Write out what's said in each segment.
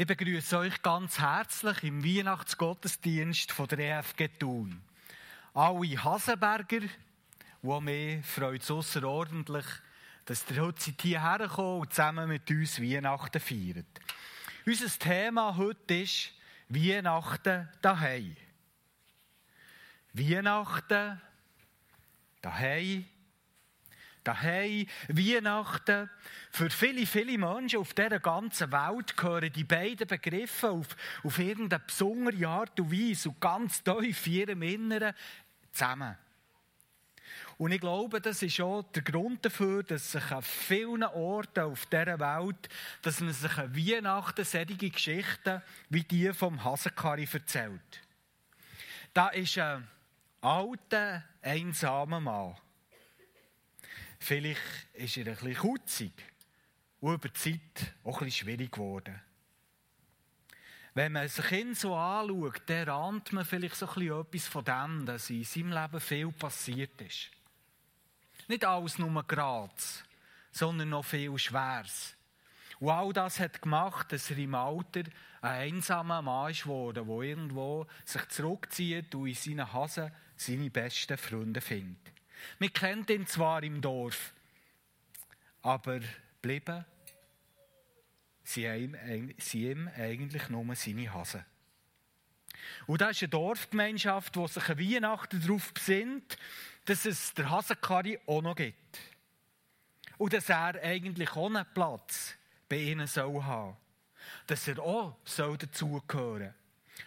Ich begrüße euch ganz herzlich im Weihnachtsgottesdienst von der EFG Thun. Alle Hasenberger, die mir freut es außerordentlich, dass ihr heute hierher kommt und zusammen mit uns Weihnachten feiert. Unser Thema heute ist Weihnachten daheim. Weihnachten daheim daheim, Weihnachten. Für viele, viele Menschen auf dieser ganzen Welt gehören die beiden Begriffe auf, auf irgendeine besondere Art und Weise und ganz tief in ihrem Inneren zusammen. Und ich glaube, das ist auch der Grund dafür, dass sich an vielen Orten auf dieser Welt, dass man sich an Weihnachten solche Geschichten wie die vom Hasenkari erzählt. Da ist ein alter, einsamer Mann. Vielleicht ist er ein bisschen kutzig und über die Zeit auch ein bisschen schwierig geworden. Wenn man sich ihn so anschaut, dann ahnt man vielleicht so ein etwas von dem, dass in seinem Leben viel passiert ist. Nicht alles nur Graz, sondern noch viel Schweres. Und all das hat gemacht, dass er im Alter ein einsamer Mann ist geworden, der irgendwo sich zurückzieht und in seinen Hasen seine besten Freunde findet. Man kennt ihn zwar im Dorf, aber bleiben sie ihm, eigentlich nur seine Hasen. Und das ist eine Dorfgemeinschaft, die sich an Weihnachten darauf besinnt, dass es der Hasenkari auch noch gibt. Und dass er eigentlich auch einen Platz bei ihnen soll haben. Dass er auch soll dazugehören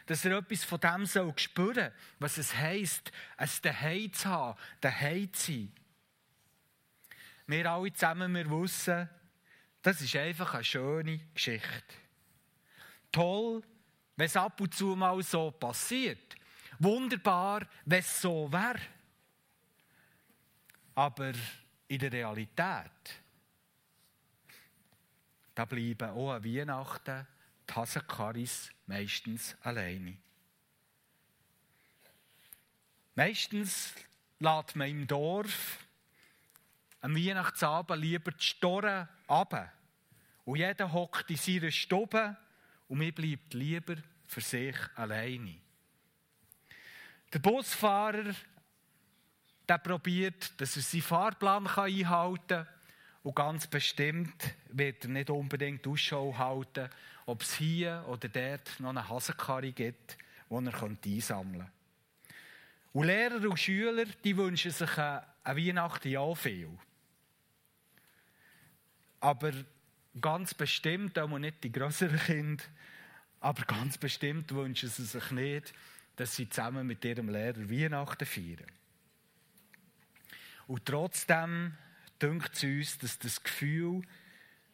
dass er etwas von dem soll spüren was es heisst, es daheim zu haben, daheim zu sein. Wir alle zusammen, wir wissen, das ist einfach eine schöne Geschichte. Toll, wenn es ab und zu mal so passiert. Wunderbar, wenn es so wäre. Aber in der Realität, da bleiben auch Weihnachten die Hasenkaris meistens alleine. Meistens lädt man im Dorf am Weihnachtsabend lieber die Storen ab. Und jeder hockt in seiner Stube und mir bleibt lieber für sich alleine. Der Busfahrer der probiert, dass er seinen Fahrplan einhalten kann. Und ganz bestimmt wird er nicht unbedingt Ausschau halten ob es hier oder dort noch eine Hasenkarre gibt, die er einsammeln könnte. Und Lehrer und Schüler, die wünschen sich an Weihnachten ja viel. Aber ganz bestimmt, auch nicht die größeren Kinder, aber ganz bestimmt wünschen sie sich nicht, dass sie zusammen mit ihrem Lehrer Weihnachten feiern. Und trotzdem dünkt es uns, dass das Gefühl,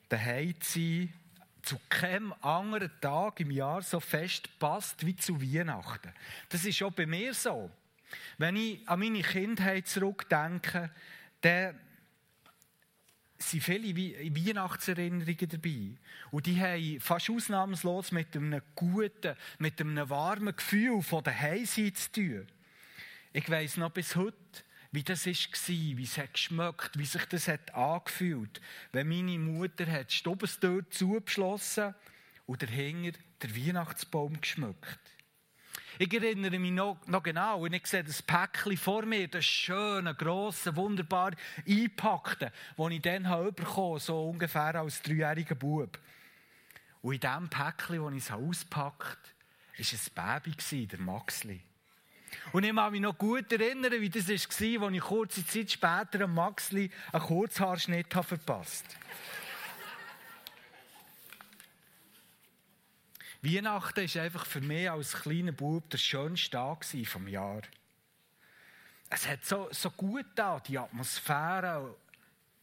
daheim zu sein, zu keinem anderen Tag im Jahr so fest passt wie zu Weihnachten. Das ist auch bei mir so. Wenn ich an meine Kindheit zurückdenke, dann sind viele Weihnachtserinnerungen dabei. Und die haben fast ausnahmslos mit einem guten, mit einem warmen Gefühl von der Heimseite zu tun. Ich weiss noch bis heute, wie das war, wie es hat geschmeckt, wie sich das hat angefühlt, wenn meine Mutter hat die Stubestür zugeschlossen und der Hänger der Weihnachtsbaum geschmückt. Ich erinnere mich noch, noch, genau und ich sehe das Päckchen vor mir, das schöne, grosse, wunderbar einpackte, das ich dann habe so ungefähr als dreijähriger Bub. Und in diesem Päckchen, das ich es auspackt war ein Baby, der Maxli. Und ich kann mich noch gut erinnern, wie das war, als ich kurze Zeit später am Maxli einen Kurzhaarschnitt verpasst habe. Weihnachten war einfach für mich als kleiner Bub der schönste Tag vom Jahr. Es hat so, so gut da die Atmosphäre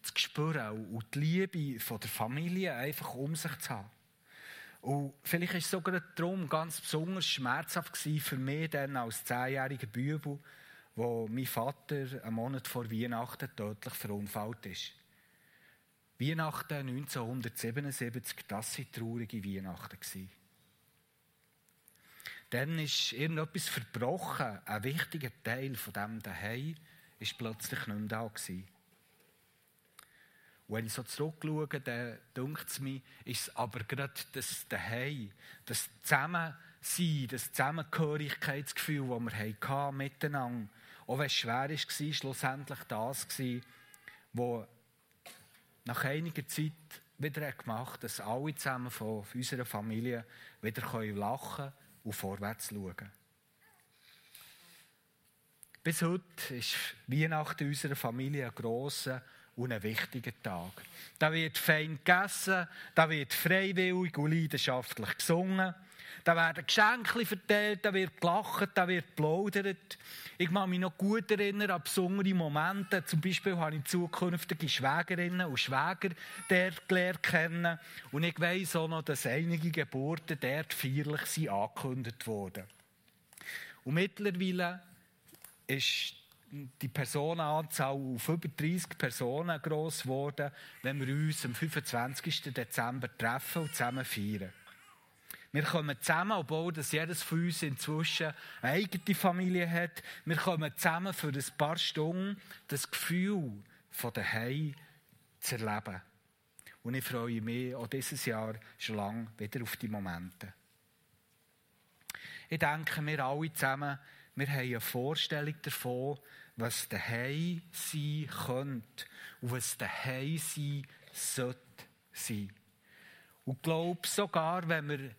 zu spüren und die Liebe von der Familie einfach um sich zu haben. Und vielleicht war es sogar darum ganz besonders schmerzhaft für mich dann als zehnjähriger Bübel, wo mein Vater einen Monat vor Weihnachten tödlich verunfallt ist. Weihnachten 1977, das waren traurige Weihnachten. Dann ist irgendetwas verbrochen. Ein wichtiger Teil von dem daheim ist plötzlich nicht mehr da gewesen. Und wenn ich so zurückschaue, dann denkt es mir, ist es aber gerade das Daheim, das Zusammensein, das Zusammengehörigkeitsgefühl, das wir hatten miteinander, auch wenn es schwer war, schlussendlich das was nach einiger Zeit wieder gemacht dass alle zusammen von unserer Familie wieder lachen und vorwärts schauen können. Bis heute ist Weihnachten in unserer Familie ein grosser und ein wichtiger Tag. Da wird fein gegessen, da wird freiwillig und leidenschaftlich gesungen, da werden Geschenke verteilt, da wird gelacht, da wird geplaudert. Ich kann mich noch gut erinnern an besondere Momente. Zum Beispiel habe ich zukünftige Schwägerinnen und Schwäger dort gelernt kennen. Und ich weiss auch noch, dass einige Geburten dort feierlich angekündigt wurden. Und mittlerweile ist die Personenanzahl auf über 30 Personen gross geworden, wenn wir uns am 25. Dezember treffen und zusammen feiern. Wir kommen zusammen, obwohl das jedes von uns inzwischen eine eigene Familie hat. Wir kommen zusammen für ein paar Stunden das Gefühl von daheim zu erleben. Und ich freue mich auch dieses Jahr schon lange wieder auf die Momente. Ich denke, wir alle zusammen wir haben eine Vorstellung davon, was daheim sein könnte und was daheim sein sollte sein. Und ich glaube, sogar wenn wir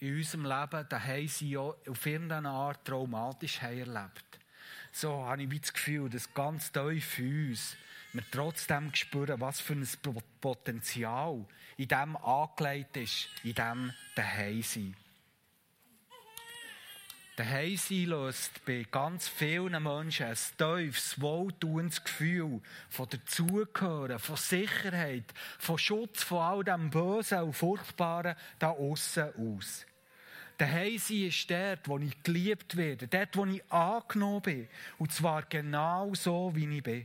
in unserem Leben daheim sein auf irgendeine Art traumatisch haben erlebt, so habe ich das Gefühl, dass ganz tief in uns wir trotzdem spüren, was für ein Potenzial in dem angelegt ist, in dem daheim sein. Daheim sein löst bei ganz vielen Menschen ein tiefes, wohltuendes Gefühl von Dazugehören, von Sicherheit, von Schutz von all dem Bösen und Furchtbaren da aussen aus. Daheim sein ist dort, wo ich geliebt werde, dort, wo ich angenommen bin. Und zwar genau so, wie ich bin.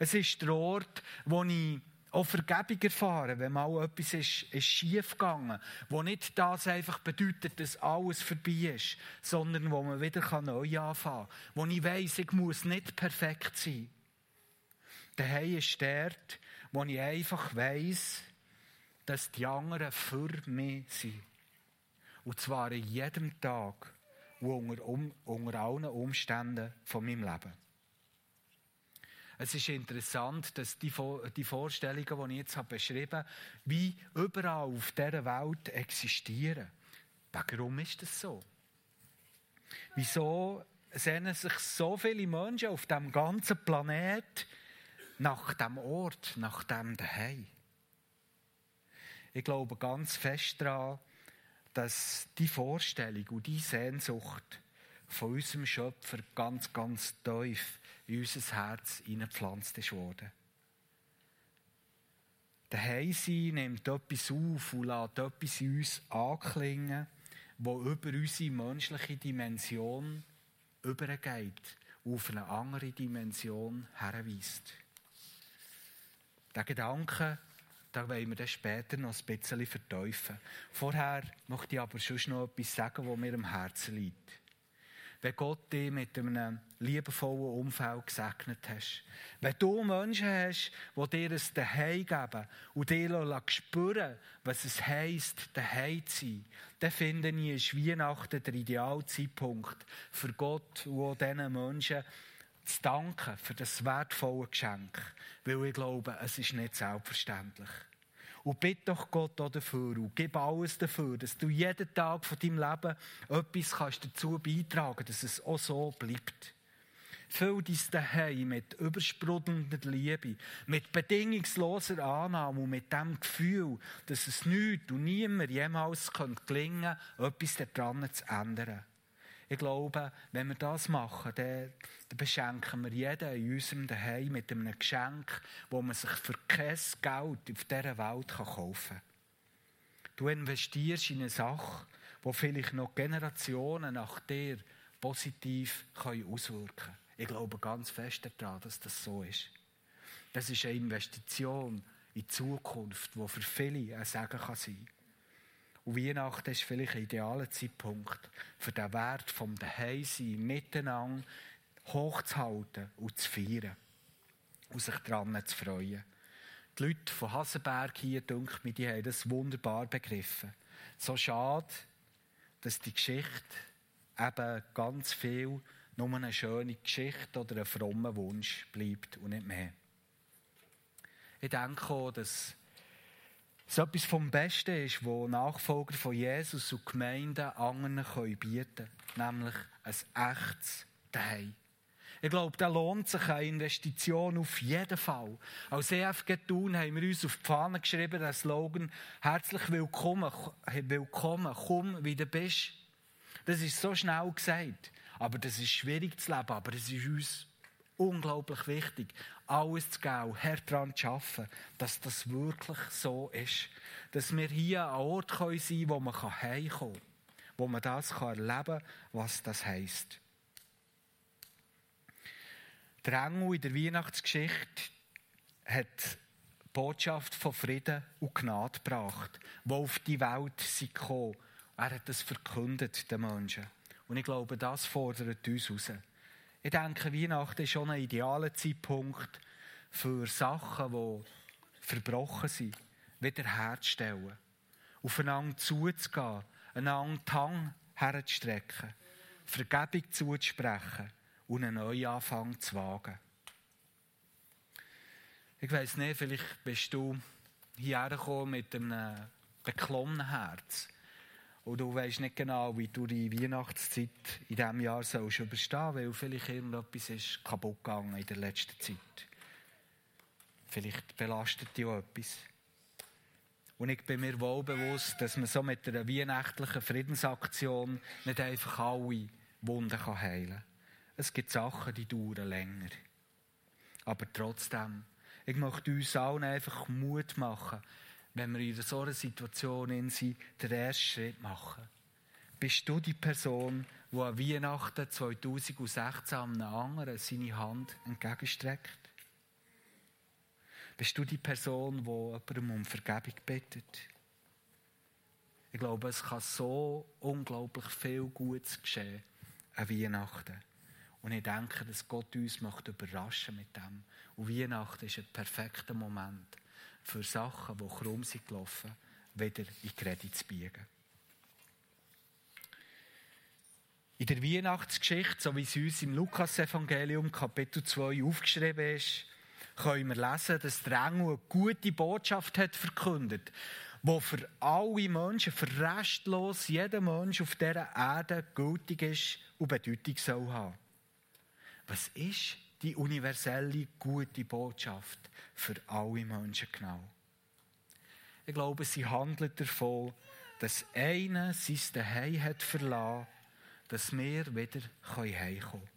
Es ist der Ort, wo ich auch Vergebung erfahren, wenn mal etwas ist, ist schief wo nicht das einfach bedeutet, dass alles vorbei ist, sondern wo man wieder neu anfangen kann, wo ich weiss, ich muss nicht perfekt sein. Daheim ist dort, wo ich einfach weiss, dass die anderen für mich sind. Und zwar in jedem Tag und unter, um, unter allen Umständen von meinem Leben. Es ist interessant, dass die, die Vorstellungen, die ich jetzt beschrieben habe, wie überall auf dieser Welt existieren. Warum ist das so? Wieso sehnen sich so viele Menschen auf dem ganzen Planet nach dem Ort, nach dem Daheim? Ich glaube ganz fest daran, dass die Vorstellung und die Sehnsucht von unserem Schöpfer ganz, ganz tief in unser Herz hineingepflanzt ist worden. Der Heimsein nimmt etwas auf und lässt etwas in uns anklingen, wo über unsere menschliche Dimension übergeht und auf eine andere Dimension herweist. Der Gedanke, da wollen wir dann später noch ein bisschen verteufeln. Vorher möchte ich aber schon noch etwas sagen, was mir am Herzen liegt wenn Gott dich mit einem liebevollen Umfeld gesegnet hast. Wenn du Menschen hast, die dir ein Daheim geben und dir spüren was es heisst, daheim zu sein, dann finde ich, ist Weihnachten der Idealzeitpunkt für Gott und auch diesen Menschen zu danken für das wertvolle Geschenk. Weil ich glaube, es ist nicht selbstverständlich. Und bitte doch Gott auch dafür und gib alles dafür, dass du jeden Tag von deinem Leben etwas kannst dazu beitragen kannst, dass es auch so bleibt. Füll dein Daheim mit übersprudelnder Liebe, mit bedingungsloser Annahme und mit dem Gefühl, dass es nichts und niemand jemals gelingen könnte, etwas daran zu ändern. Ich glaube, wenn wir das machen, dann, beschenken wir jeden in unserem Daheim mit einem Geschenk, wo man sich für kein Geld auf dieser Welt kaufen kann. Du investierst in eine Sache, die vielleicht noch Generationen nach dir positiv auswirken kann. Ich glaube ganz fest daran, dass das so ist. Das ist eine Investition in die Zukunft, die für viele ein Segen sein kann. Und Weihnachten ist vielleicht ein idealer Zeitpunkt, für den Wert vom Daheimsein miteinander hochzuhalten und zu feiern und sich daran zu freuen. die Leute von Hasenberg hier, denke mir, die haben das wunderbar begriffen. So schade, dass die Geschichte eben ganz viel nur eine schöne Geschichte oder ein frommer Wunsch bleibt und nicht mehr. Ich denke auch, dass es etwas vom Besten ist, was Nachfolger von Jesus und Gemeinden anderen bieten können, nämlich ein echtes Daheim. Ich glaube, da lohnt sich eine Investition auf jeden Fall. Als EFG Thun haben wir uns auf die Fahne geschrieben, den Slogan «Herzlich willkommen, willkommen, komm, wie du bist». Das ist so schnell gesagt, aber das ist schwierig zu leben, aber es ist uns unglaublich wichtig, alles zu geben, hart daran zu arbeiten, dass das wirklich so ist. Dass wir hier an Ort sein können, wo man heimkommen kann, wo man das erleben kann, was das heisst. Der Engel in der Weihnachtsgeschichte hat die Botschaft von Frieden und Gnade gebracht, die auf die Welt sind gekommen. Er hat das verkündet den Menschen. Und ich glaube, das fordert uns raus. Ich denke, Weihnachten ist schon ein idealer Zeitpunkt für Sachen, die verbrochen sind, wiederherzustellen. Aufeinander zuzugehen, einander die Hand herzustrecken, Vergebung zuzusprechen und einen Neuanfang zu wagen. Ich weiss nicht, vielleicht bist du hierher gekommen mit einem beklommenen Herz. Und du weißt nicht genau, wie du die Weihnachtszeit in diesem Jahr sollst überstehen weil vielleicht irgendetwas ist kaputt gegangen in der letzten Zeit. Vielleicht belastet dich auch etwas. Und ich bin mir wohl bewusst, dass man so mit einer weihnachtlichen Friedensaktion nicht einfach alle Wunden heilen kann. Es gibt Sachen, die dauern länger. Aber trotzdem, ich möchte uns allen einfach Mut machen, wenn wir in so einer Situation sind, den ersten Schritt machen. Bist du die Person, die an Weihnachten 2016 einem anderen seine Hand entgegenstreckt? Bist du die Person, die jemandem um Vergebung bittet? Ich glaube, es kann so unglaublich viel Gutes geschehen an Weihnachten. Und ich denke, dass Gott uns macht überraschen mit dem. Und Weihnachten ist ein perfekter Moment für Sachen, die krumm sind gelaufen, wieder in Kredit zu biegen. In der Weihnachtsgeschichte, so wie sie uns im Lukas-Evangelium Kapitel 2 aufgeschrieben ist, können wir lesen, dass der Engel eine gute Botschaft hat verkündet, wo für alle Menschen, für restlos jeder Mensch auf dieser Erde gültig ist und Bedeutung soll haben. Was ist die universelle gute Botschaft für alle Menschen genau? Ich glaube, sie handelt davon, dass einer sein Zuhause hat verlassen, dass wir wieder heimkommen können.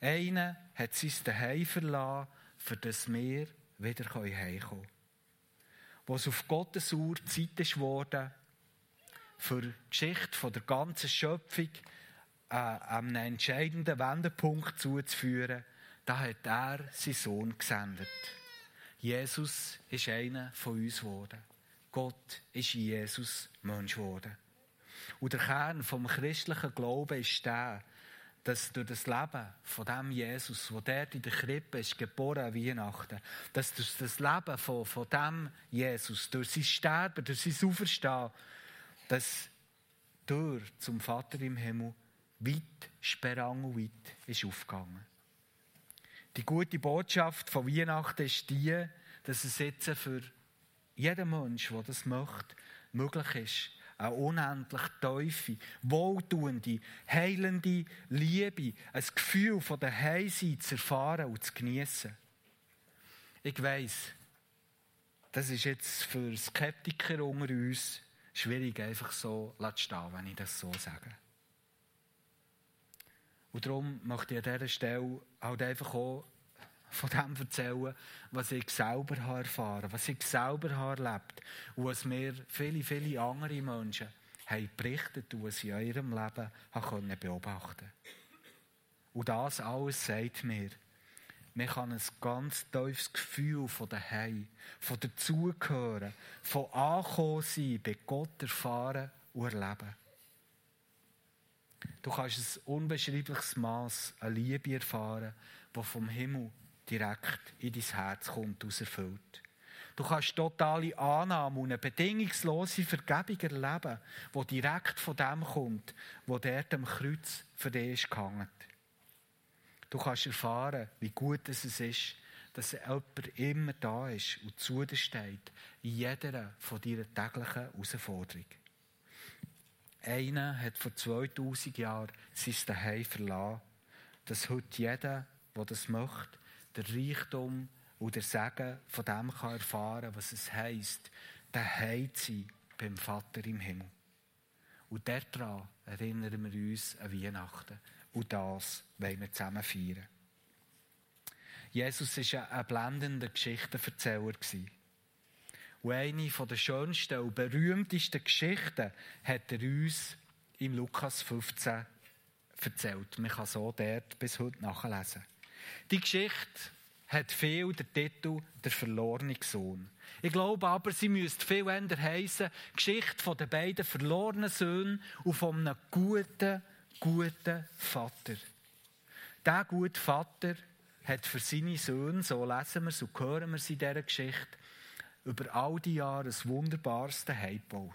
Einer hat sein Zuhause verlassen, für das wir wieder heimkommen können. Wo es auf Gottes Uhr Zeit ist geworden, für die Geschichte der ganzen Schöpfung äh, einem entscheidenden Wendepunkt zuzuführen, da hat er seinen Sohn gesendet. Jesus ist einer von uns geworden. Gott ist Jesus Mensch geworden. Und der Kern vom christlichen Glauben ist der, dass durch das Leben von dem Jesus, wo der in der Krippe ist, geboren an Weihnachten, dass durch das Leben von, von dem Jesus, durch sein Sterben, durch sein Auferstehen, dass durch zum Vater im Himmel weit, sperrangelweit ist aufgegangen. Die gute Botschaft von Weihnachten ist die, dass es jetzt für jeden Mensch, der das möchte, möglich ist, eine unendlich tiefe, wohltuende, heilende Liebe, ein Gefühl von der Heilsein zu erfahren und zu genießen. Ich weiss, das ist jetzt für Skeptiker unter uns schwierig, einfach so zu stehen, wenn ich das so sage. Und darum möchte ich an dieser Stelle halt einfach auch von dem erzählen, was ich selber habe erfahren was ich selber habe erlebt und was mir viele, viele andere Menschen haben berichtet und was sie in ihrem Leben haben beobachten. Und das alles sagt mir, man kann ein ganz tiefes Gefühl von daheim, von dazugehören, von ankommen sein, bei Gott erfahren und erleben. Du kannst ein unbeschreibliches Maß an Liebe erfahren, das vom Himmel direkt in dein Herz kommt, und erfüllt. Du kannst totale Annahme und eine bedingungslose Vergebung erleben, die direkt von dem kommt, wo der am Kreuz für dich ist gehangen. Du kannst erfahren, wie gut es ist, dass jemand immer da ist und zu dir steht, in jeder von deinen täglichen Herausforderungen. Einer hat vor 2000 Jahren sein Zuhause verlassen, dass heute jeder, der das möchte, der Reichtum und der Segen von dem kann erfahren, was es heisst, daheim zu sein beim Vater im Himmel. Und daran erinnern wir uns an Weihnachten. Und das wollen wir zusammen feiern. Jesus war ein blendender Geschichtenverzähler. Und eine der schönsten und berühmtesten Geschichten hat er uns im Lukas 15 erzählt. Man kann so dort bis heute nachlesen. Die Geschichte hat viel den Titel Der verlorene Sohn. Ich glaube aber, sie müsste viel eher heissen, Geschichte der beiden verlorenen Söhne und von einem guten, guten Vater. Der gute Vater hat für seine Söhne, so lesen wir es und hören wir es in dieser Geschichte, über all die Jahre ein wunderbares Zuhause gebaut.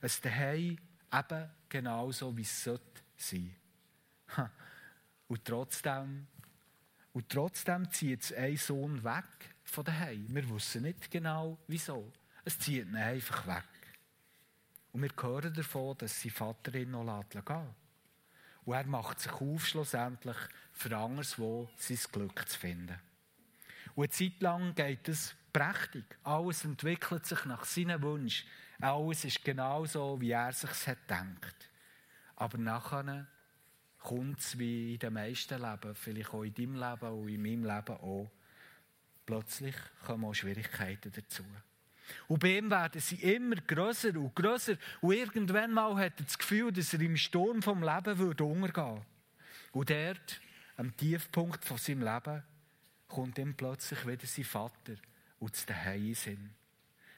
Ein Zuhause eben genauso, wie es sein sollte. Und trotzdem, und trotzdem zieht ein Sohn weg von daheim. Wir wissen nicht genau, wieso. Es zieht ihn einfach weg. Und wir hören davon, dass sein Vater ihn noch gehen lässt. Und er macht sich auf, schlussendlich für anderswo sein Glück zu finden. Und eine Zeit lang geht es prächtig. Alles entwickelt sich nach seinen Wünschen. Alles ist genau so, wie er sich hat gedacht. Aber nachher kommt es wie in den meisten Leben, vielleicht auch in deinem Leben und in meinem Leben auch. Plötzlich kommen auch Schwierigkeiten dazu. Und bei ihm werden sie immer grösser und grösser. Und irgendwann mal hat er das Gefühl, dass er im Sturm vom Leben würde untergehen. Und dort, am Tiefpunkt von seinem Leben, kommt ihm plötzlich wieder sein Vater und zu den Sinn.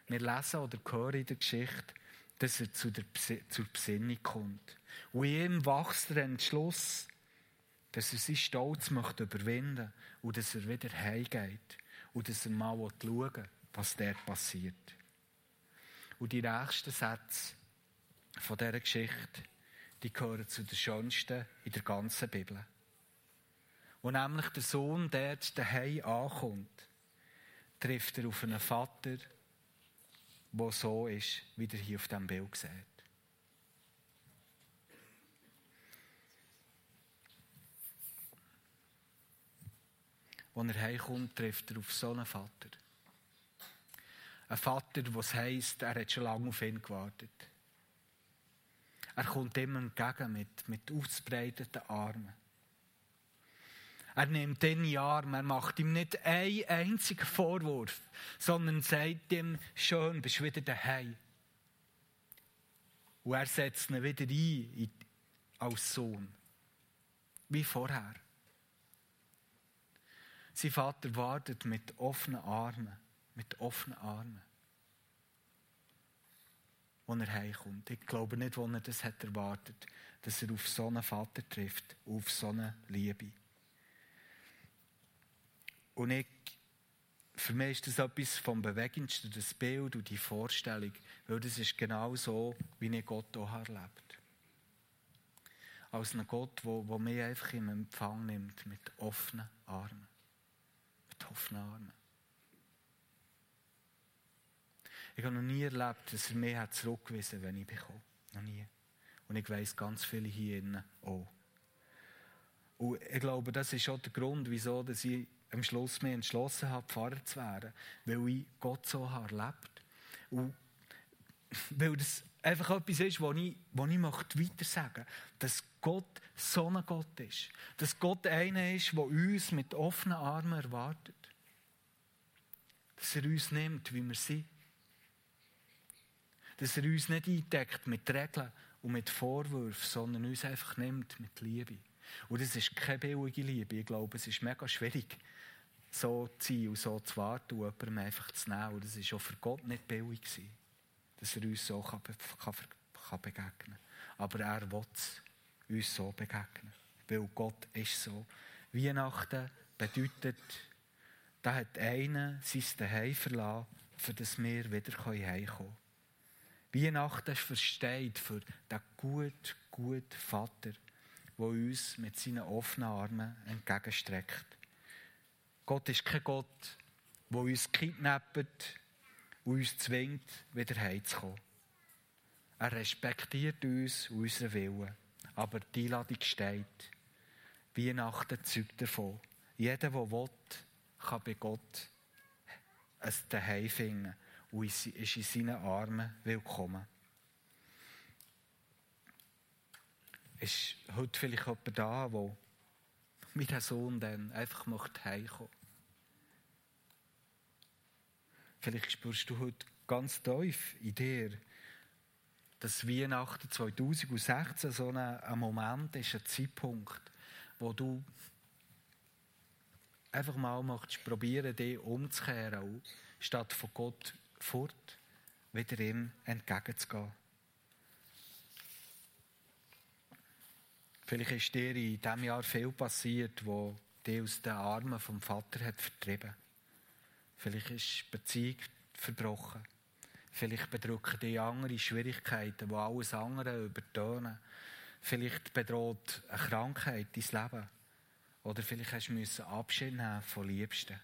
Wir lesen oder hören in der Geschichte, dass er zu der, zur Besinnung kommt. Und in ihm wächst der Entschluss, dass er seinen Stolz möchte überwinden und dass er wieder heimgeht und dass er mal schauen will, was dort passiert. Und die nächsten Sätze von dieser Geschichte, die gehören zu den schönsten in der ganzen Bibel. Wo nämlich der Sohn dort daheim ankommt, trifft er auf einen Vater, der so ist, wie er hier auf dem Bild sieht. Als er heimkommt, trifft er auf so einen Vater. Ein Vater, was heisst, er hat schon lange auf ihn gewartet. Er kommt ihm entgegen mit, mit ausbreiteten Armen. Er nimmt ihn in Arm, er macht ihm nicht einen einzigen Vorwurf, sondern sagt ihm, schön, bist wieder daheim. Und er setzt ihn wieder ein als Sohn. Wie vorher. Sein Vater wartet mit offenen Armen mit offenen Armen. Als er heimkommt. Ich glaube nicht, wo er das hat erwartet, dass er auf so einen Vater trifft, auf so eine Liebe. Und ich, für mich ist das etwas vom Bewegendsten, das Bild und die Vorstellung, weil das ist genau so, wie ich Gott auch erlebt Als ein Gott, der, der mich einfach im Empfang nimmt, mit offenen Armen. Mit offenen Armen. Ich habe noch nie erlebt, dass er mich hat zurückgewiesen wenn ich bekomme. Noch nie. Und ich weiß ganz viele hier auch. Und ich glaube, das ist auch der Grund, wieso dass ich am Schluss mich entschlossen habe, Pfarrer zu werden. Weil ich Gott so habe erlebt. Und weil das einfach etwas ist, was ich, was ich möchte weiter sagen Dass Gott so ein Gott ist. Dass Gott einer ist, der uns mit offenen Armen erwartet. Dass er uns nimmt, wie wir sind dass er uns nicht eindeckt mit Regeln und mit Vorwürfen, sondern uns einfach nimmt mit Liebe. Und das ist keine billige Liebe. Ich glaube, es ist mega schwierig, so zu sein und so zu warten und jemandem einfach zu nehmen. Und das war auch für Gott nicht billig dass er uns so kann, kann, kann begegnen kann. Aber er will uns so begegnen. Weil Gott ist so. Weihnachten bedeutet, da hat einer sein Zuhause verlassen, für das wir wieder heimkommen können. Weihnachten versteht für den guten, guten Vater, der uns mit seinen offenen Armen entgegenstreckt. Gott ist kein Gott, der uns kidnappt und uns zwingt, wieder heimzukommen. Er respektiert uns und unseren Willen. Aber die Einladung steht. Weihnachten zeugt davon. Jeder, der will, kann bei Gott ein Zuhause finden und ist in seinen Armen willkommen. Ist heute vielleicht jemand da, der mit dem Sohn dann einfach heimkommen möchte? Vielleicht spürst du heute ganz tief in dir, dass Weihnachten 2016 so ein Moment ist, ein Zeitpunkt, wo du einfach mal möchtest probieren, dich umzukehren, statt von Gott fort, wieder ihm entgegenzugehen. Vielleicht ist dir in diesem Jahr viel passiert, wo dich aus den Armen vom Vater hat vertrieben. Vielleicht ist die Beziehung verbrochen. Vielleicht bedrücken dich andere Schwierigkeiten, die alles andere übertönen. Vielleicht bedroht eine Krankheit dein Leben. Oder vielleicht hast du Abschied nehmen von Liebsten.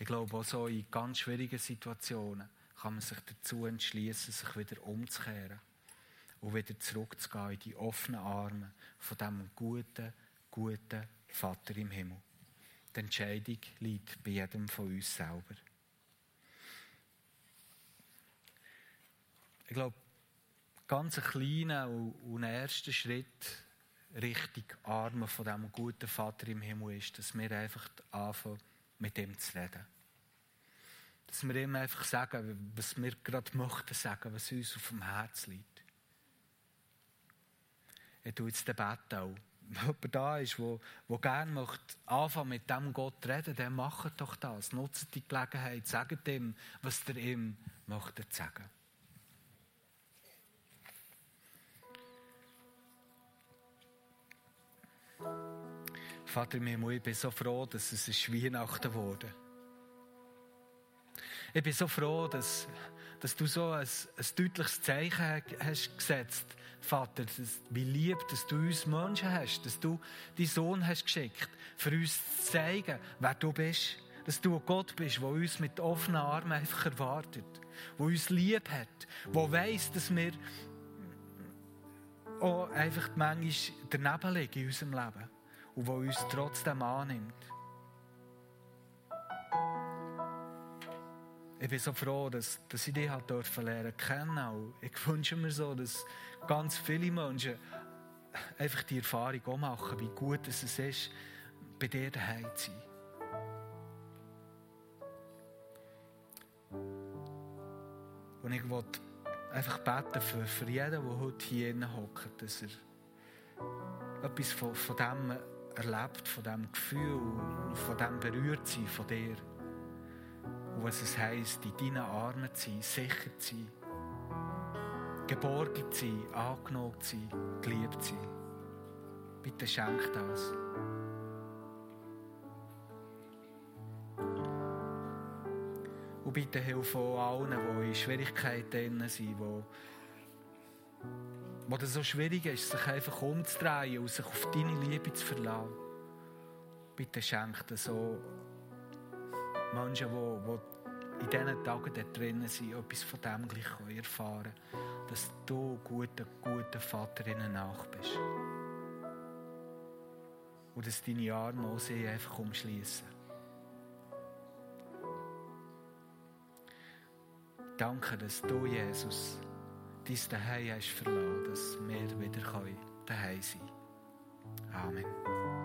Ich glaube, auch so in ganz schwierigen Situationen kann man sich dazu entschließen, sich wieder umzukehren und wieder zurückzugehen in die offenen Arme von diesem guten, guten Vater im Himmel. Die Entscheidung liegt bei jedem von uns selber. Ich glaube, ganz ein kleiner und erster Schritt Richtung Arme von diesem guten Vater im Himmel ist, dass wir einfach anfangen, mit ihm zu reden. Dass wir ihm einfach sagen, was wir gerade möchten sagen, was uns auf dem Herz liegt. Ich tue jetzt den Bett auch. Jemand da ist, der, der gerne möchte, anfangen mit dem Gott zu reden, dann macht doch das. Nutzt die Gelegenheit, sagt ihm, was ihr ihm möchtet sagen. Vater im Himmel, ich bin so froh, dass es ist Weihnachten wurde. Ich bin so froh, dass, dass du so ein, ein deutliches Zeichen hast gesetzt, Vater, dass, wie lieb, dass du uns Menschen hast, dass du deinen Sohn hast geschickt, für uns zu zeigen, wer du bist. Dass du Gott bist, der uns mit offenen Armen einfach erwartet, der uns lieb hat, der weiss, dass wir auch einfach manchmal daneben liegen in unserem Leben und der uns trotzdem annimmt. Ich bin so froh, dass, dass ich dich halt lernen kennen. ich wünsche mir so, dass ganz viele Menschen einfach die Erfahrung auch machen, wie gut es ist, bei dir daheim zu sein. Und ich wollte einfach beten für, für jeden, der heute hier hockt, dass er etwas von, von dem erlebt, von diesem Gefühl, von diesem Berührtsein von dir. Was es heisst, in deinen Armen zu sein, sicher zu sein, geborgen zu sein, angenommen zu sein, geliebt zu sein. Bitte schenk das. Und bitte hilf auch allen, die in Schwierigkeiten sind, die wo es so schwierig ist, sich einfach umzudrehen und sich auf deine Liebe zu verlassen. Bitte schenk dir so Menschen, die, in diesen Tagen da drinnen sind, etwas von dem gleich erfahren können, dass du guter, guter Vater ihnen nach bist. Und dass deine Arme auch sie einfach umschließen. Danke, dass du, Jesus, dein Daheim hast verlassen, dass wir wieder daheim sein können. Amen.